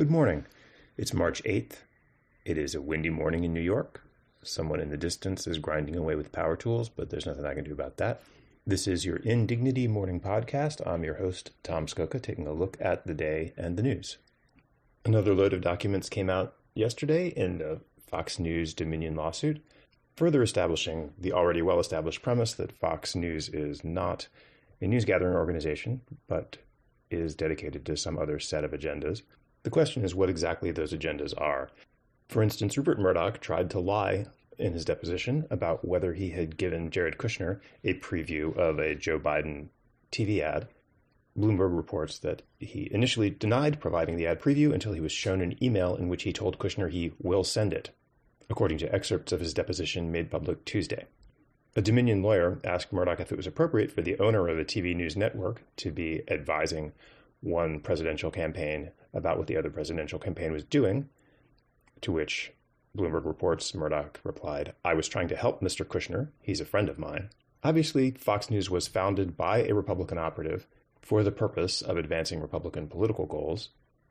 morning. It's March 8th. It is a windy morning in New York. Someone in the distance is grinding away with power tools, but there's nothing I can do about that. This is your Indignity Morning Podcast. I'm your host, Tom Scocca, taking a look at the day and the news. Another load of documents came out yesterday in the Fox News Dominion lawsuit, further establishing the already well established premise that Fox News is not a news gathering organization, but is dedicated to some other set of agendas. The question is what exactly those agendas are. For instance, Rupert Murdoch tried to lie in his deposition about whether he had given Jared Kushner a preview of a Joe Biden TV ad. Bloomberg reports that he initially denied providing the ad preview until he was shown an email in which he told Kushner he will send it, according to excerpts of his deposition made public Tuesday. A Dominion lawyer asked Murdoch if it was appropriate for the owner of a TV news network to be advising one presidential campaign about what the other presidential campaign was doing, to which Bloomberg reports Murdoch replied, I was trying to help Mr. Kushner. He's a friend of mine. Obviously, Fox News was founded by a Republican operative for the purpose of advancing Republican political goals.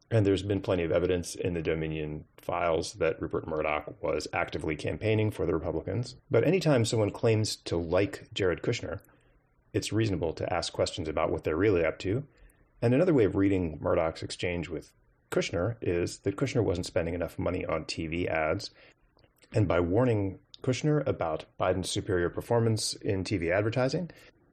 And there's been plenty of evidence in the Dominion files that Rupert Murdoch was actively campaigning for the Republicans. But anytime someone claims to like Jared Kushner, it's reasonable to ask questions about what they're really up to. And another way of reading Murdoch's exchange with Kushner is that Kushner wasn't spending enough money on TV ads. And by warning Kushner about Biden's superior performance in TV advertising,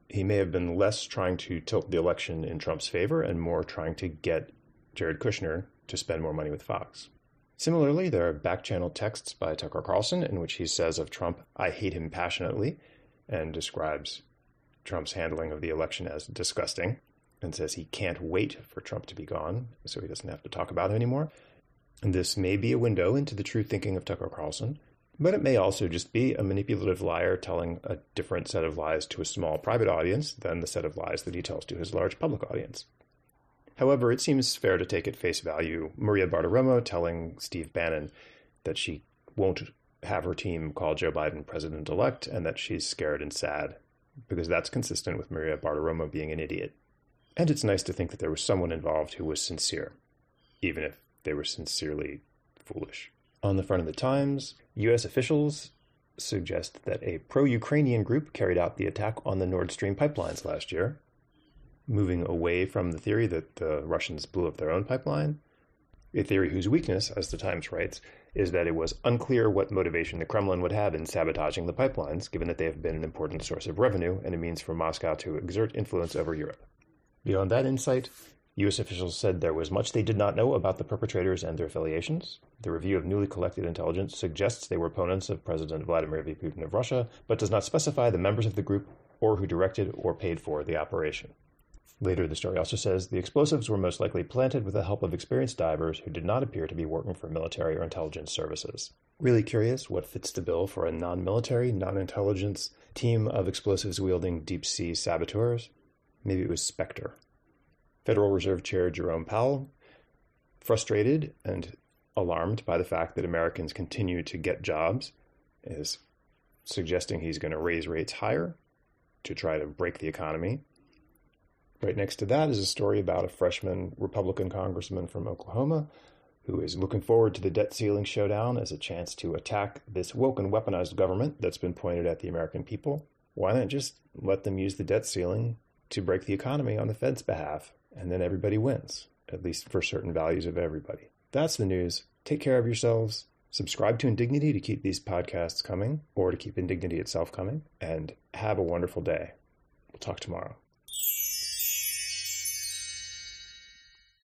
he may have been less trying to tilt the election in Trump's favor and more trying to get Jared Kushner to spend more money with Fox. Similarly, there are back channel texts by Tucker Carlson in which he says of Trump, I hate him passionately, and describes Trump's handling of the election as disgusting and says he can't wait for Trump to be gone so he doesn't have to talk about it anymore. And this may be a window into the true thinking of Tucker Carlson, but it may also just be a manipulative liar telling a different set of lies to a small private audience than the set of lies that he tells to his large public audience. However, it seems fair to take at face value Maria Bartiromo telling Steve Bannon that she won't have her team call Joe Biden president elect and that she's scared and sad, because that's consistent with Maria Bartiromo being an idiot. And it's nice to think that there was someone involved who was sincere, even if they were sincerely foolish. On the front of the Times, U.S. officials suggest that a pro Ukrainian group carried out the attack on the Nord Stream pipelines last year, moving away from the theory that the Russians blew up their own pipeline. A theory whose weakness, as the Times writes, is that it was unclear what motivation the Kremlin would have in sabotaging the pipelines, given that they have been an important source of revenue and a means for Moscow to exert influence over Europe. Beyond that insight, U.S. officials said there was much they did not know about the perpetrators and their affiliations. The review of newly collected intelligence suggests they were opponents of President Vladimir v. Putin of Russia, but does not specify the members of the group or who directed or paid for the operation. Later, the story also says the explosives were most likely planted with the help of experienced divers who did not appear to be working for military or intelligence services. Really curious what fits the bill for a non military, non intelligence team of explosives wielding deep sea saboteurs? Maybe it was Spectre. Federal Reserve Chair Jerome Powell, frustrated and alarmed by the fact that Americans continue to get jobs, is suggesting he's going to raise rates higher to try to break the economy. Right next to that is a story about a freshman Republican congressman from Oklahoma who is looking forward to the debt ceiling showdown as a chance to attack this woke and weaponized government that's been pointed at the American people. Why not just let them use the debt ceiling to break the economy on the Fed's behalf, and then everybody wins, at least for certain values of everybody. That's the news. Take care of yourselves. Subscribe to Indignity to keep these podcasts coming or to keep Indignity itself coming, and have a wonderful day. We'll talk tomorrow.